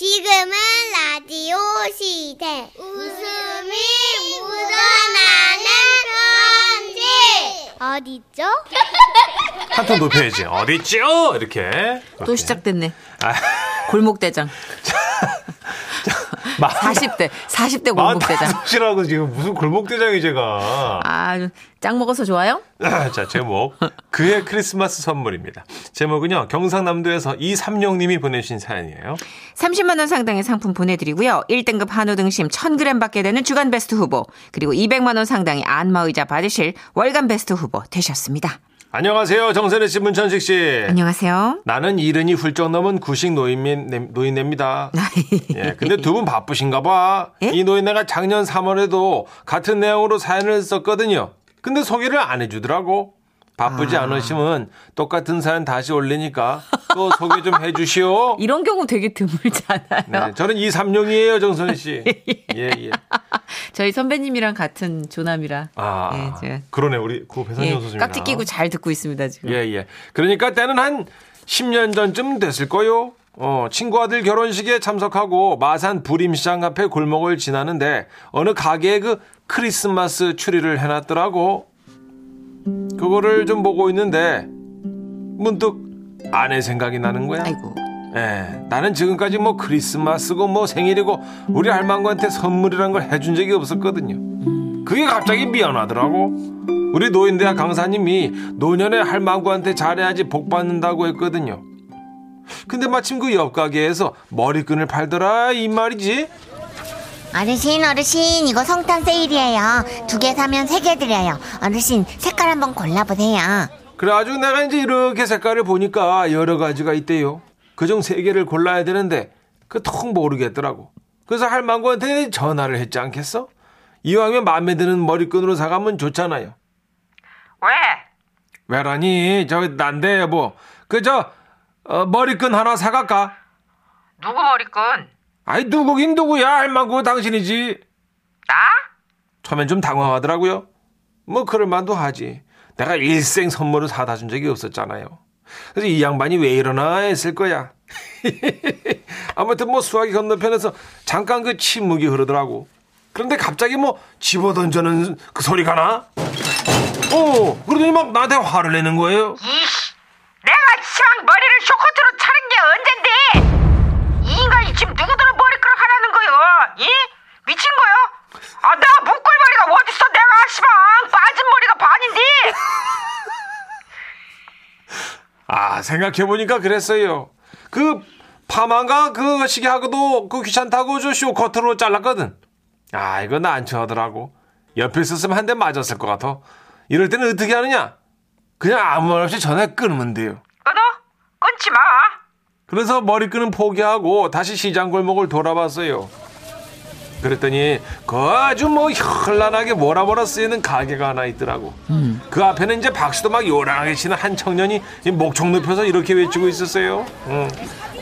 지금은 라디오 시대. 웃음이 묻어나는 편지. 어디죠? 한톤 높여야지. 어딨죠? 이렇게. 또 그렇게. 시작됐네. 아, 골목대장. 마- 40대, 40대 골목대장. 마흔다섯이라고 지금 무슨 골목대장이 제가. 아, 짱 먹어서 좋아요? 자, 제목. 그의 크리스마스 선물입니다. 제목은요, 경상남도에서 이삼룡님이 보내주신 사연이에요. 30만원 상당의 상품 보내드리고요. 1등급 한우 등심 1000g 받게 되는 주간 베스트 후보, 그리고 200만원 상당의 안마의자 받으실 월간 베스트 후보 되셨습니다. 안녕하세요, 정선혜 씨, 문천식 씨. 안녕하세요. 나는 이른이 훌쩍 넘은 구식 노인네, 노인네입니다. 예, 근데 두 분 바쁘신가 봐. 예? 이 노인네가 작년 3월에도 같은 내용으로 사연을 썼거든요. 근데 소개를 안 해주더라고. 바쁘지 아. 않으시면 똑같은 사연 다시 올리니까 또 소개 좀 해주시오. 이런 경우 되게 드물잖아요. 네, 저는 이삼룡이에요, 정선혜 씨. 예, 예. 저희 선배님이랑 같은 조남이라. 아, 예, 그러네, 우리 구 배선영 예, 선수입니다. 깍지 끼고 잘 듣고 있습니다, 지금. 예, 예. 그러니까 때는 한 10년 전쯤 됐을 거요. 어, 친구 아들 결혼식에 참석하고 마산 부림시장 앞에 골목을 지나는데 어느 가게에 그 크리스마스 추리를 해놨더라고. 그거를 좀 보고 있는데 문득 아내 생각이 나는 거야. 아이고. 예, 나는 지금까지 뭐 크리스마스고 뭐 생일이고 우리 할망구한테 선물이란 걸 해준 적이 없었거든요. 그게 갑자기 미안하더라고. 우리 노인대학 강사님이 노년에 할망구한테 잘해야지 복 받는다고 했거든요. 근데 마침 그 옆 가게에서 머리끈을 팔더라 이 말이지. 어르신, 어르신, 이거 성탄 세일이에요. 두 개 사면 세 개 드려요. 어르신, 색깔 한번 골라보세요. 그래가지고 내가 이제 이렇게 색깔을 보니까 여러 가지가 있대요. 그중 세 개를 골라야 되는데 그통 모르겠더라고. 그래서 할망구한테 전화를 했지 않겠어? 이왕이면 마음에 드는 머리끈으로 사가면 좋잖아요. 왜? 왜라니? 저 난데 여보. 그저 어, 머리끈 하나 사갈까? 누구 머리끈? 아이 누구긴 누구야 할망구 당신이지. 나? 처음엔 좀 당황하더라고요. 뭐 그럴 만도 하지. 내가 일생 선물을 사다 준 적이 없었잖아요. 그래서 이 양반이 왜 이러나 했을 거야. 아무튼 뭐 수화기 건너편에서 잠깐 그 침묵이 흐르더라고. 그런데 갑자기 뭐 집어던져는 그 소리가 나? 어, 그러더니 막 나한테 화를 내는 거예요. 이씨, 내가 시방 머리를 쇼커트로 차는 게 언젠데? 이? 미친 거요? 아, 내가 목걸머리가 어딨어? 내가 시방 빠진 머리가 반인데? 아, 생각해 보니까 그랬어요. 그, 파마가 그 시계하고도 그 귀찮다고 저 쇼커트로 잘랐거든. 아, 이거 난처하더라고. 옆에 있었으면 한 대 맞았을 것 같아. 이럴 때는 어떻게 하느냐? 그냥 아무 말 없이 전화 끊으면 돼요. 끊어? 끊지 마. 그래서 머리끈은 포기하고 다시 시장 골목을 돌아봤어요. 그랬더니 그 아주 뭐 현란하게 뭐라 뭐라 쓰이는 가게가 하나 있더라고. 그 앞에는 이제 박수도 막 요란하게 치는 한 청년이 이 목청 높여서 이렇게 외치고 있었어요. 응.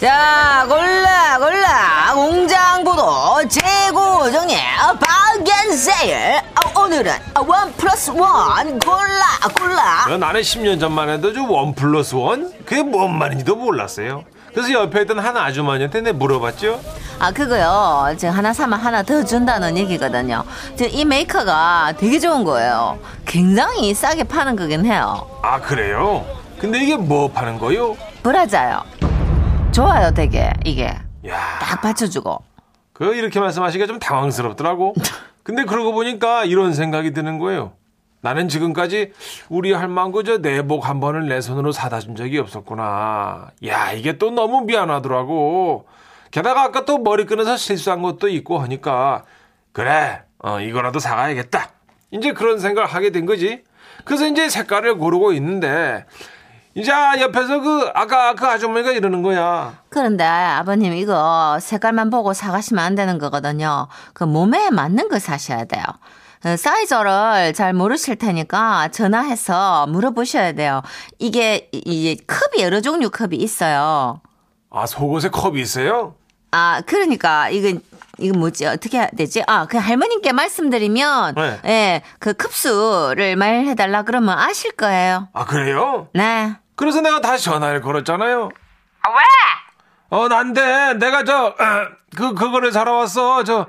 자, 골라, 골라. 공장보도 재고 정리. 바겐 세일. 아, 오늘은 원 플러스 원. 골라, 골라. 그 나는 10년 전만 해도 저원 플러스 원? 그게 뭔 말인지도 몰랐어요. 그래서 옆에 있던 한 아주머니한테 내 물어봤죠. 아, 그거요. 저 하나 사면 하나 더 준다는 얘기거든요. 저이 메이커가 되게 좋은 거예요. 굉장히 싸게 파는 거긴 해요. 아 그래요? 근데 이게 뭐 파는 거요? 브라자요. 좋아요, 되게. 이게. 야, 딱 받쳐주고. 그 이렇게 말씀하시기가 좀 당황스럽더라고. 근데 그러고 보니까 이런 생각이 드는 거예요. 나는 지금까지 우리 할망구 저 내복 한 번을 내 손으로 사다 준 적이 없었구나. 야, 이게 또 너무 미안하더라고. 게다가 아까 또 머리 끊어서 실수한 것도 있고 하니까 그래, 어, 이거라도 사가야겠다. 이제 그런 생각을 하게 된 거지. 그래서 이제 색깔을 고르고 있는데 이제 옆에서 그 아까 그 아주머니가 이러는 거야. 그런데 아버님 이거 색깔만 보고 사가시면 안 되는 거거든요. 그 몸에 맞는 거 사셔야 돼요. 어, 사이즈를 잘 모르실 테니까 전화해서 물어보셔야 돼요. 이게 이- 이 컵이 여러 종류 컵이 있어요. 아, 속옷에 컵이 있어요? 아 그러니까 이건 이거 뭐지 어떻게 해야 되지? 아 그 할머님께 말씀드리면 네. 예, 그 컵수를 말해 달라 그러면 아실 거예요. 아, 그래요? 네. 그래서 내가 다시 전화를 걸었잖아요. 아, 왜? 어, 난데, 내가 저, 그, 그거를 사러 왔어. 저,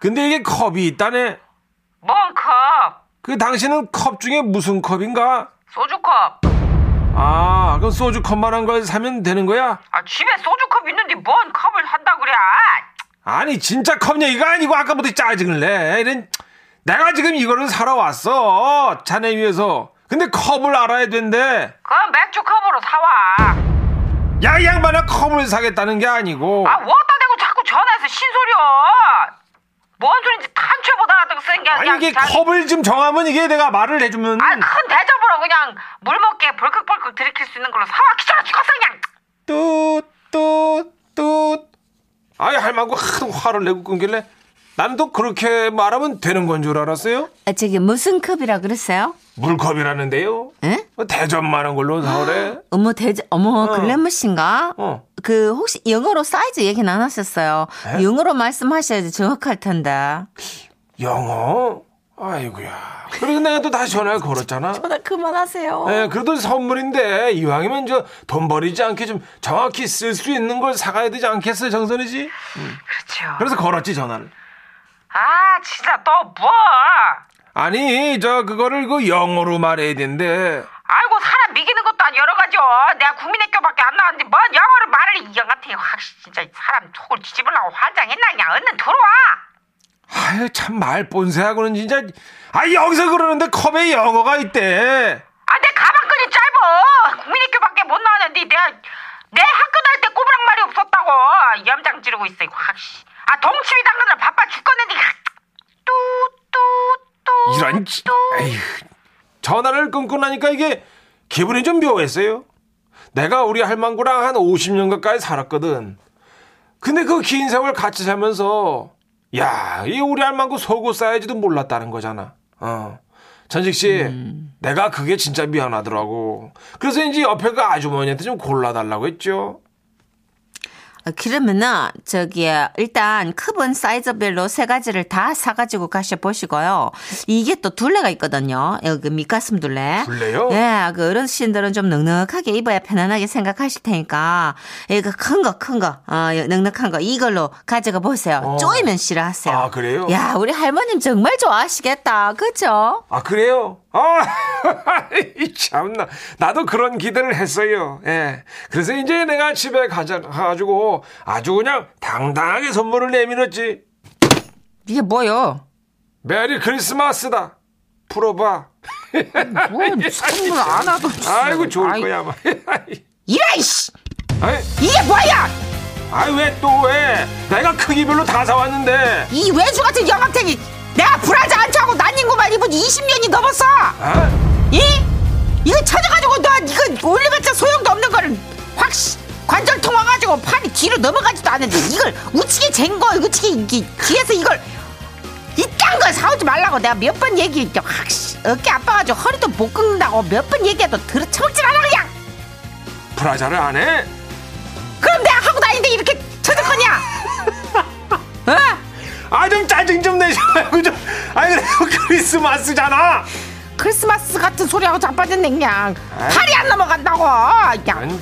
근데 이게 컵이 있다네. 뭔 컵? 그 당신은 컵 중에 무슨 컵인가? 소주컵. 아, 그럼 소주 컵만한 걸 사면 되는 거야? 아, 집에 소주컵 있는데 뭔 컵을 한다 그래? 아니, 진짜 컵 얘기가 아니고 아까부터 짜증을 내. 이런, 내가 지금 이거를 사러 왔어. 자네 위해서. 근데 컵을 알아야 된대. 그럼 맥주 컵으로 사와. 야, 이 양반아 컵을 사겠다는 게 아니고. 아, 뭐다 대고 자꾸 전화해서 신소리야. 뭔 소린지 탄초보다 더 쓴게 아니, 그냥 이게 자기- 컵을 좀 정하면 이게 내가 말을 해주면. 아, 큰 대접으로 그냥 물 먹게 벌컥벌컥 들이킬 수 있는 걸로 사와 귀찮아 죽었어 그냥. 뚜, 뚜, 뚜. 아이, 할망구 하도 화를 내고 끊길래 나는 또 그렇게 말하면 되는 건 줄 알았어요? 아, 저기 무슨 컵이라 그랬어요? 물컵이라는데요. 에? 뭐 대접만한 걸로 사오래. 어머 대제 어머 글래머신가? 어. 그 혹시 영어로 사이즈 얘기 나눴었어요. 에? 영어로 말씀하셔야지 정확할 텐데. 영어? 아이고야. 그래서 내가 또 다시 전화를 걸었잖아. 전화 그만하세요. 예, 그래도 선물인데 이왕이면 저 돈 버리지 않게 좀 정확히 쓸 수 있는 걸 사가야 되지 않겠어요, 정선이지? 그렇죠. 그래서 걸었지 전화를. 아, 진짜 또 뭐? 아니, 저 그거를 그 영어로 말해야 된대. 아이고 사람 미기는 것도 한 여러 가지요. 내가 국민학교밖에 안 나왔는데 뭔 영어를 말을 이영 같아. 확 진짜 사람 속을 뒤집으려고 환장했나 그냥 얼른 들어와. 아유, 참 말 본세하고는 진짜. 아, 여기서 그러는데 컵에 영어가 있대. 아, 내 가방끈이 짧어. 국민학교밖에 못 나왔는데 내가 내 학교 다닐 때 꼬부랑 말이 없었다고. 염장 지르고 있어. 이거 확 씨. 아, 동치미 당근을 바빠 죽겠는데. 뚜뚜뚜. 이런. 지- 에휴. 전화를 끊고 나니까 이게 기분이 좀 묘했어요. 내가 우리 할망구랑 한 50년 가까이 살았거든. 근데 그 긴 세월 같이 살면서 야, 이 우리 할망구 속옷 사이즈도 몰랐다는 거잖아. 어. 전식 씨, 내가 그게 진짜 미안하더라고. 그래서 이제 옆에 그 아주머니한테 좀 골라달라고 했죠. 어, 그러면은 저기 일단 컵은 사이즈별로 세 가지를 다 사가지고 가셔 보시고요. 이게 또 둘레가 있거든요. 여기 밑가슴 둘레. 둘레요? 예, 그 어르신들은 좀 넉넉하게 입어야 편안하게 생각하실 테니까 이거 큰 거, 큰 거, 어, 넉넉한 거 이걸로 가져가 보세요. 어. 쪼이면 싫어하세요. 아, 그래요? 야, 우리 할머님 정말 좋아하시겠다, 그죠? 아, 그래요? 아, 참나. 나도 그런 기대를 했어요. 예. 그래서 이제 내가 집에 가자, 가가지고 아주 그냥 당당하게 선물을 내밀었지. 이게 뭐요? 메리 크리스마스다. 풀어봐. 뭐 선물 안 하고. 아이고, 좋을 아이, 거야, 아마. 이라이씨, 이게 뭐야? 아이, 왜 또 왜? 내가 크기별로 다 사왔는데. 이 외주 같은 영감탱이 내가 브라자 안 차고 난닝구만 입은 20년이 넘었어 아? 이? 이거 찾아가지고 너 이거 올려봤자 소용도 없는 거를 확 씨, 관절 통화가지고 팔이 뒤로 넘어가지도 않는데 이걸 우치게 잰 거 우치게 이게 뒤에서 이걸 이딴 걸 사오지 말라고 내가 몇 번 얘기했죠 확 씨, 어깨 아파가지고 허리도 못 꺾는다고 몇 번 얘기해도 들어 처먹질 않아 그냥 브라자를 안 해? 그럼 내가 하고 다니는데 이렇게 쳐줄 거냐 어? 아, 좀 짜증 좀 내지 말고 좀. 아, 그래. 크리스마스잖아. 크리스마스 같은 소리하고 자빠졌네 그냥 아이. 팔이 안 넘어간다고 그냥 아니,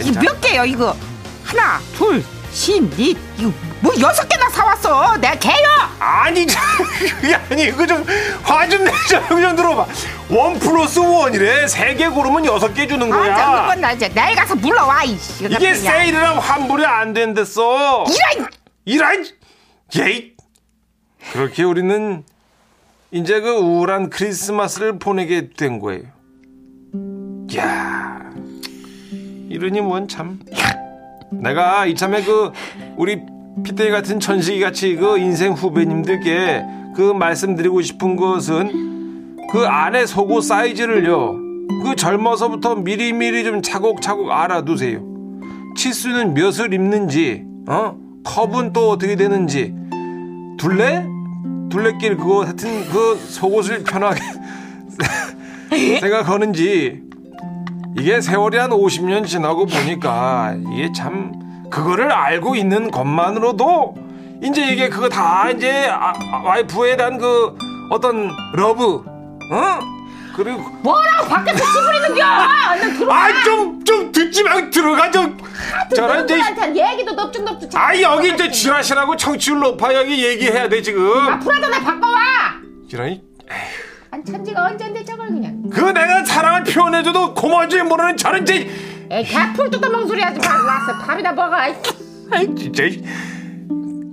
이게. 몇 개요 이거 하나 둘 셋 넷 이거 뭐 여섯 개나 사왔어 내가 개요 아니, 그게 아니, 이거 좀, 화 좀 내자. 좀 들어봐. 원 플러스 원이래. 세 개 고르면 여섯 개 주는 아 거야. 잠깐 나 이제 내일 가서 불러와 이씨 이게 세일이랑 환불이 안 된댔어. 이런 이란, 예이. 그렇게 우리는 이제 그 우울한 크리스마스를 보내게 된 거예요. 야 이러니 뭔 참. 내가 이참에 그 우리 피떼 같은 천식이 같이 그 인생 후배님들께 그 말씀드리고 싶은 것은 그 안에 속옷 사이즈를요. 그 젊어서부터 미리미리 좀 차곡차곡 알아두세요. 치수는 몇을 입는지, 어? 컵은 또 어떻게 되는지, 둘레? 둘레길 그거 하여튼 그 속옷을 편하게 생각하는지, 이게 세월이 한 50년 지나고 보니까 이게 참 그거를 알고 있는 것만으로도 이제 이게 그거 다 이제 아, 아, 와이프에 대한 그 어떤 love, 어? 그리고 뭐라고 밖에서 찌푸리는겨 얼른 들어와. 아좀 좀 듣지 말고 들어가 좀. 저런 이제 얘기도 넙죽넙죽 아 여기 이제 지라시라고 청취율 높아. 여기 얘기해야 돼 지금. 브라자나 바꿔와. 이러니 아니 천지가 언젠데 저걸 그냥 그 내가 사랑을 표현해줘도 고마운 줄 모르는 저런 제 에이 개풀 뜯어먹는 소리 하지 마 와서 밥이나 먹어 아이. 진짜 이-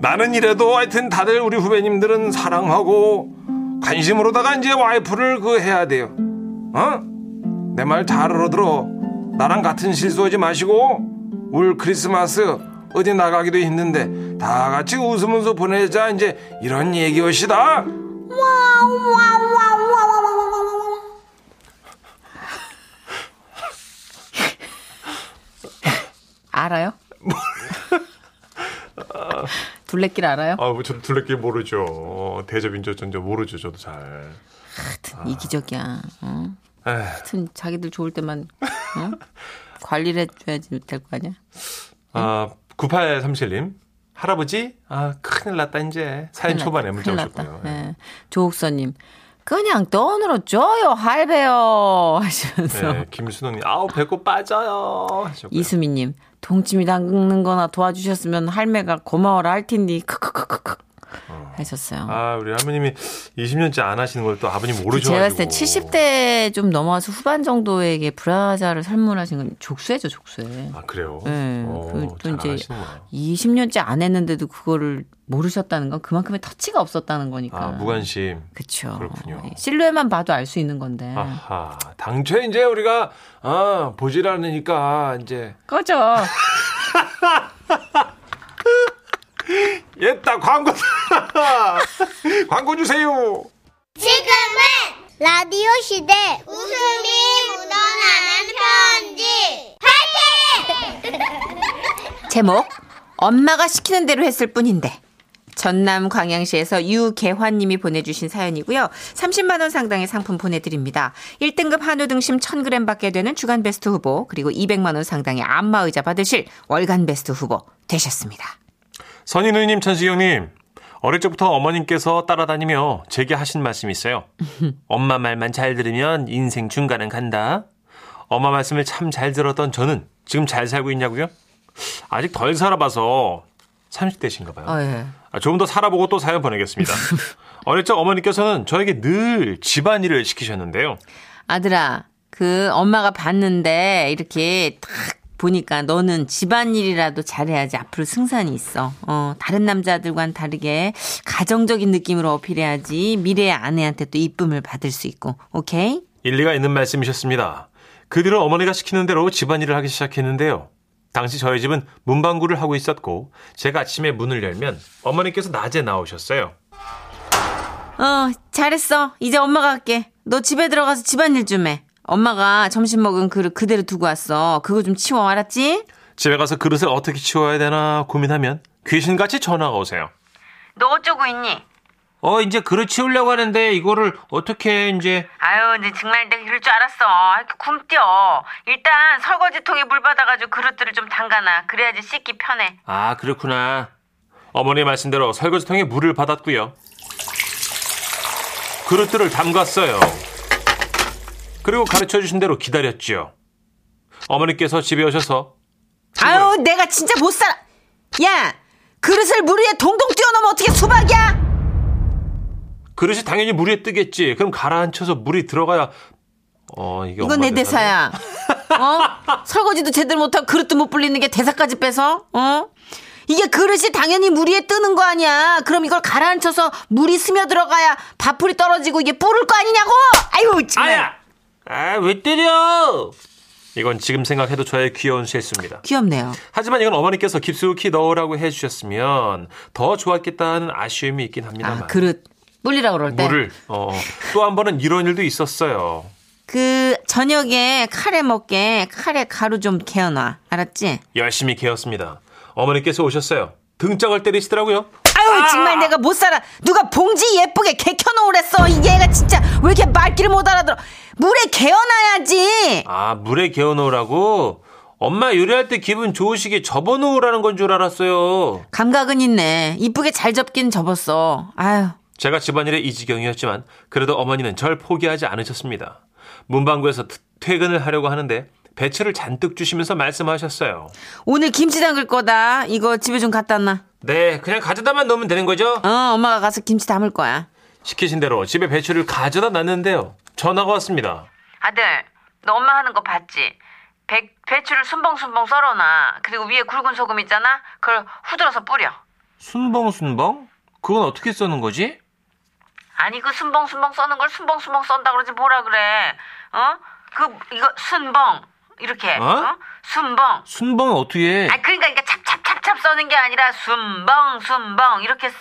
나는 이래도 하여튼 다들 우리 후배님들은 사랑하고 관심으로다가 이제 와이프를 그 해야 돼요. 어? 내 말 잘 알아들어. 나랑 같은 실수하지 마시고 올 크리스마스 어디 나가기도 힘든데 다 같이 웃으면서 보내자 이제 이런 얘기였시다 알아요? 둘레길 알아요? 아, 저 둘레길 모르죠. 대접인저 전저 모르죠. 저도 잘. 이기적이야. 어? 에휴. 하여튼 자기들 좋을 때만 어? 관리를 해줘야지 될 거 아니야? 아, 9837님. 할아버지? 아, 큰일 났다, 이제. 사연 초반에 문자. 오셨고요. 네. 조옥서님, 그냥 돈으로 줘요, 할배요. 하시면서. 네, 김순호님, 아우, 배꼽 빠져요. 하셨고요. 이수미님, 동치미 담그는 거나 도와주셨으면 할매가 고마워라 할 텐데, 크크크크크. 하셨어요. 아, 우리 할머님이 20년째 안 하시는 걸 또 아버님 제가 모르셔가지고. 봤을 때 70대 좀 넘어와서 후반 정도에게 브라자를 설문하신 건 족쇄죠, 족쇄. 아, 그래요? 네, 어, 그, 또잘 이제 아시는구나. 20년째 안 했는데도 그거를 모르셨다는 건 그만큼의 터치가 없었다는 거니까. 아, 무관심. 그쵸. 그렇군요. 실루엣만 봐도 알 수 있는 건데. 아하. 당초에 이제 우리가, 아, 보질 않으니까, 이제. 꺼져. 옛다 광고 광고 주세요. 지금은 라디오 시대 웃음이 묻어나는 편지 파이팅! 제목 엄마가 시키는 대로 했을 뿐인데 전남 광양시에서 유계환님이 보내주신 사연이고요. 30만 원 상당의 상품 보내드립니다. 1등급 한우 등심 1,000g 받게 되는 주간 베스트 후보 그리고 200만 원 상당의 안마 의자 받으실 월간 베스트 후보 되셨습니다. 선인우님, 천시경님, 어릴 적부터 어머님께서 따라다니며 제게 하신 말씀이 있어요. 엄마 말만 잘 들으면 인생 중간은 간다. 엄마 말씀을 참 잘 들었던 저는 지금 잘 살고 있냐고요? 아직 덜 살아봐서 30대신가 봐요. 어, 예. 아, 조금 더 살아보고 또 사연 보내겠습니다. 어릴 적 어머니께서는 저에게 늘 집안일을 시키셨는데요. 아들아, 그 엄마가 봤는데 이렇게 딱 보니까 너는 집안일이라도 잘해야지 앞으로 승산이 있어. 어, 다른 남자들과는 다르게 가정적인 느낌으로 어필해야지 미래의 아내한테 또 이쁨을 받을 수 있고. 오케이? 일리가 있는 말씀이셨습니다. 그 뒤로 어머니가 시키는 대로 집안일을 하기 시작했는데요. 당시 저희 집은 문방구를 하고 있었고 제가 아침에 문을 열면 어머니께서 낮에 나오셨어요. 어, 잘했어. 이제 엄마가 할게. 너 집에 들어가서 집안일 좀 해. 엄마가 점심 먹은 그릇 그대로 두고 왔어. 그거 좀 치워, 알았지? 집에 가서 그릇을 어떻게 치워야 되나 고민하면 귀신같이 전화가 오세요. 너 어쩌고 있니? 어 이제 그릇 치우려고 하는데 이거를 어떻게 이제 아유, 근데 정말 내가 이럴 줄 알았어. 이렇게 굶겨. 일단 설거지통에 물 받아가지고 그릇들을 좀 담가놔. 그래야지 씻기 편해. 아 그렇구나. 어머니 말씀대로 설거지통에 물을 받았고요. 그릇들을 담갔어요. 그리고 가르쳐 주신 대로 기다렸지요. 어머니께서 집에 오셔서 아유, 내가 진짜 못 살아. 야, 그릇을 물 위에 동동 뛰어넘으면 어떻게 수박이야? 그릇이 당연히 물 위에 뜨겠지. 그럼 가라앉혀서 물이 들어가야 어 이게 이건 내. 대사야. 어? 설거지도 제대로 못하고 그릇도 못 불리는 게 대사까지 빼서? 어? 이게 그릇이 당연히 물 위에 뜨는 거 아니야. 그럼 이걸 가라앉혀서 물이 스며 들어가야 밥풀이 떨어지고 이게 뿌를 거 아니냐고! 아유, 정말. 아야! 아, 왜 때려? 이건 지금 생각해도 저의 귀여운 실수입니다. 귀엽네요. 하지만 이건 어머니께서 깊숙이 넣으라고 해주셨으면 더 좋았겠다는 아쉬움이 있긴 합니다만. 아, 그릇. 불리라고 그럴 때. 물을 어, 또 한 번은 이런 일도 있었어요. 그, 저녁에 카레 먹게 카레 가루 좀 개어놔. 알았지? 열심히 개었습니다. 어머니께서 오셨어요. 등짝을 때리시더라고요. 아유, 정말 내가 못 살아. 누가 봉지 예쁘게 개 켜놓으랬어. 이 얘가 진짜 왜 이렇게 말귀를 못 알아들어. 물에 개어놔야지. 아 물에 개어놓으라고? 엄마 요리할 때 기분 좋으시게 접어놓으라는 건 줄 알았어요. 감각은 있네. 이쁘게 잘 접긴 접었어. 아유. 제가 집안일에 이 지경이었지만 그래도 어머니는 절 포기하지 않으셨습니다. 문방구에서 트- 퇴근을 하려고 하는데 배추를 잔뜩 주시면서 말씀하셨어요. 오늘 김치 담글 거다. 이거 집에 좀 갖다 놔. 네, 그냥 가져다만 넣으면 되는 거죠? 어, 엄마가 가서 김치 담을 거야. 시키신 대로 집에 배추를 가져다 놨는데요. 전화가 왔습니다. 아들, 너 엄마 하는 거 봤지? 배, 배추를 순벙순벙 썰어놔. 그리고 위에 굵은 소금 있잖아? 그걸 후들어서 뿌려. 순벙순벙? 그건 어떻게 써는 거지? 아니, 그 순벙순벙 써는 걸 순벙순벙 썬다 그러지 뭐라 그래. 어? 그, 이거 순벙. 이렇게. 어? 어? 순벙. 순벙은 어떻게 해? 아, 그러니까, 그러니까 찹찹찹찹 써는 게 아니라 순벙, 순벙. 이렇게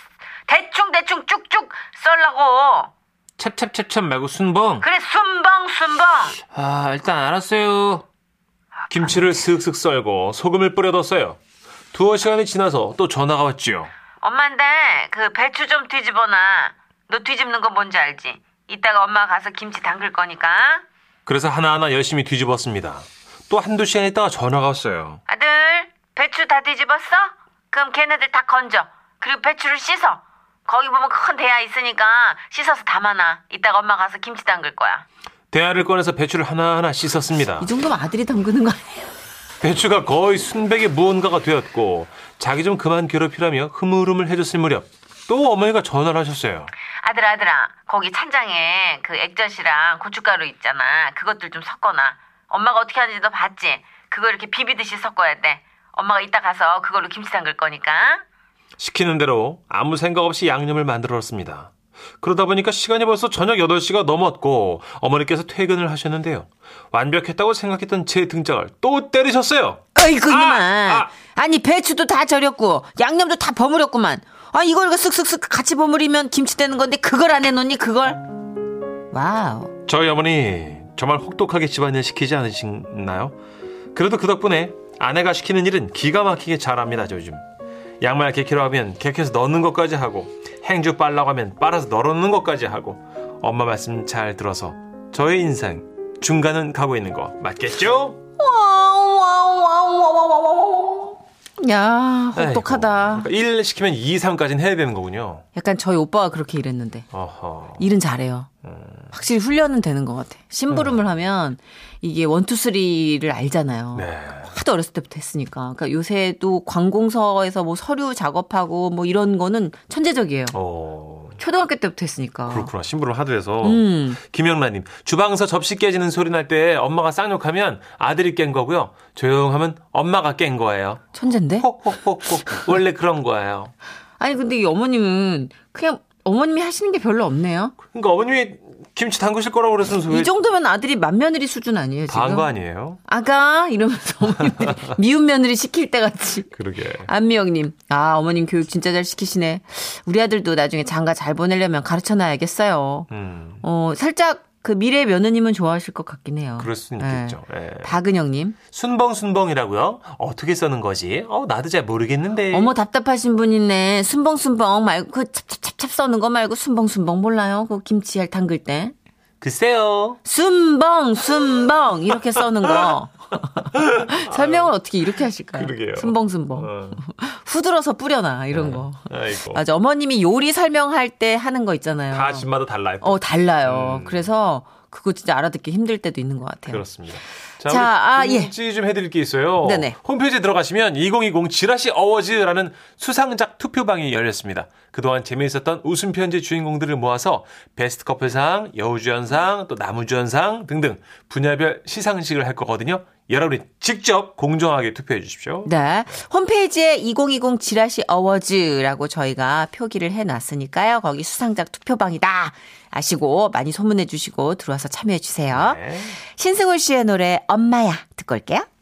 대충 대충 쭉쭉 썰라고. 찹찹찹찹 말고 순벙? 그래, 순벙, 순벙. 아, 일단 알았어요. 김치를 슥슥 썰고 소금을 뿌려뒀어요. 두어 시간이 지나서 또 전화가 왔지요. 엄마인데 그 배추 좀 뒤집어놔. 너 뒤집는 거 뭔지 알지? 이따가 엄마 가서 김치 담글 거니까. 그래서 하나하나 열심히 뒤집었습니다. 또 한두 시간 있다가 전화가 왔어요. 아들, 배추 다 뒤집었어? 그럼 걔네들 다 건져. 그리고 배추를 씻어. 거기 보면 큰 대야 있으니까 씻어서 담아놔. 이따가 엄마 가서 김치 담글 거야. 대야를 꺼내서 배추를 하나하나 씻었습니다. 이 정도면 아들이 담그는 거 아니에요? 배추가 거의 순백의 무언가가 되었고 자기 좀 그만 괴롭히라며 흐물흐물 해줬을 무렵 또 어머니가 전화를 하셨어요. 아들, 아들아, 거기 찬장에 그 액젓이랑 고춧가루 있잖아. 그것들 좀 섞어놔. 엄마가 어떻게 하는지 너 봤지? 그거 이렇게 비비듯이 섞어야 돼. 엄마가 이따 가서 그걸로 김치 담글 거니까. 시키는 대로 아무 생각 없이 양념을 만들었습니다. 그러다 보니까 시간이 벌써 저녁 8시가 넘었고 어머니께서 퇴근을 하셨는데요. 완벽했다고 생각했던 제 등짝을 또 때리셨어요. 어이구, 이놈아. 아! 아, 니 배추도 다 절였고, 양념도 다 버무렸구만. 아, 이걸 이거 쓱쓱쓱 같이 버무리면 김치 되는 건데, 그걸 안 해놓니, 그걸? 와우. 저희 어머니 정말 혹독하게 집안일 시키지 않으시나요? 그래도 그 덕분에 아내가 시키는 일은 기가 막히게 잘합니다. 저 요즘 양말 개키로 하면 개켜서 넣는 것까지 하고 행주 빨라고 하면 빨아서 널어놓는 것까지 하고 엄마 말씀 잘 들어서 저의 인생 중간은 가고 있는 거 맞겠죠? 야, 혹독하다. 그러니까 일 시키면 2, 3까지는 해야 되는 거군요. 약간 저희 오빠가 그렇게 일했는데. 어허. 일은 잘해요. 확실히 훈련은 되는 것 같아. 심부름을 하면 이게 원투 쓰리를 알잖아요. 네. 하도 어렸을 때부터 했으니까. 그러니까 요새도 관공서에서 뭐 서류 작업하고 뭐 이런 거는 천재적이에요. 어. 초등학교 때부터 했으니까. 그렇구나. 심부름 하도 해서. 음. 김영란님, 주방에서 접시 깨지는 소리 날 때 엄마가 쌍욕하면 아들이 깬 거고요. 조용하면 엄마가 깬 거예요. 천재인데? 혹혹혹혹. 원래 그런 거예요. 아니 근데 이 어머님은 그냥 어머님이 하시는 게 별로 없네요. 그러니까 어머님이 김치 담그실 거라고 그랬으면서 이 정도면 아들이 맏며느리 수준 아니에요 지금? 다한 거 아니에요? 아가 이러면서 어머님들이 미운 며느리 시킬 때 같이. 그러게. 안미영님, 아 어머님 교육 진짜 잘 시키시네. 우리 아들도 나중에 장가 잘 보내려면 가르쳐놔야겠어요. 음, 어 살짝 그 미래 며느님은 좋아하실 것 같긴 해요. 그럴 수는 네. 있겠죠. 예. 박은영님, 순벙순벙이라고요? 어떻게 써는 거지? 어, 나도 잘 모르겠는데. 어머 답답하신 분 있네. 순벙순벙 말고 그 찹찹찹찹 써는 거 말고 순벙순벙 몰라요? 그 김치알 담글 때. 글쎄요. 순벙 순벙 이렇게 써는 거. 설명을 어떻게 이렇게 하실까요? 그러게요. 순벙순벙. 어, 후들어서 뿌려놔 이런 거. 아이고. 맞아. 어머님이 요리 설명할 때 하는 거 있잖아요. 다 집마다 달라요. 어, 달라요. 음. 그래서 그거 진짜 알아듣기 힘들 때도 있는 것 같아요. 그렇습니다. 자, 자, 아, 우리 예. 공지 좀 해드릴 게 있어요. 네네. 홈페이지에 들어가시면 2020 지라시 어워즈라는 수상작 투표방이 열렸습니다. 그동안 재미있었던 웃음 편지 주인공들을 모아서 베스트 커플상, 여우주연상, 또 나무주연상 등등 분야별 시상식을 할 거거든요. 여러분이 직접 공정하게 투표해 주십시오. 네. 홈페이지에 2020 지라시 어워즈라고 저희가 표기를 해놨으니까요. 거기 수상작 투표방이다. 아시고 많이 소문내 주시고 들어와서 참여해 주세요. 네. 신승훈 씨의 노래 엄마야 듣고 올게요.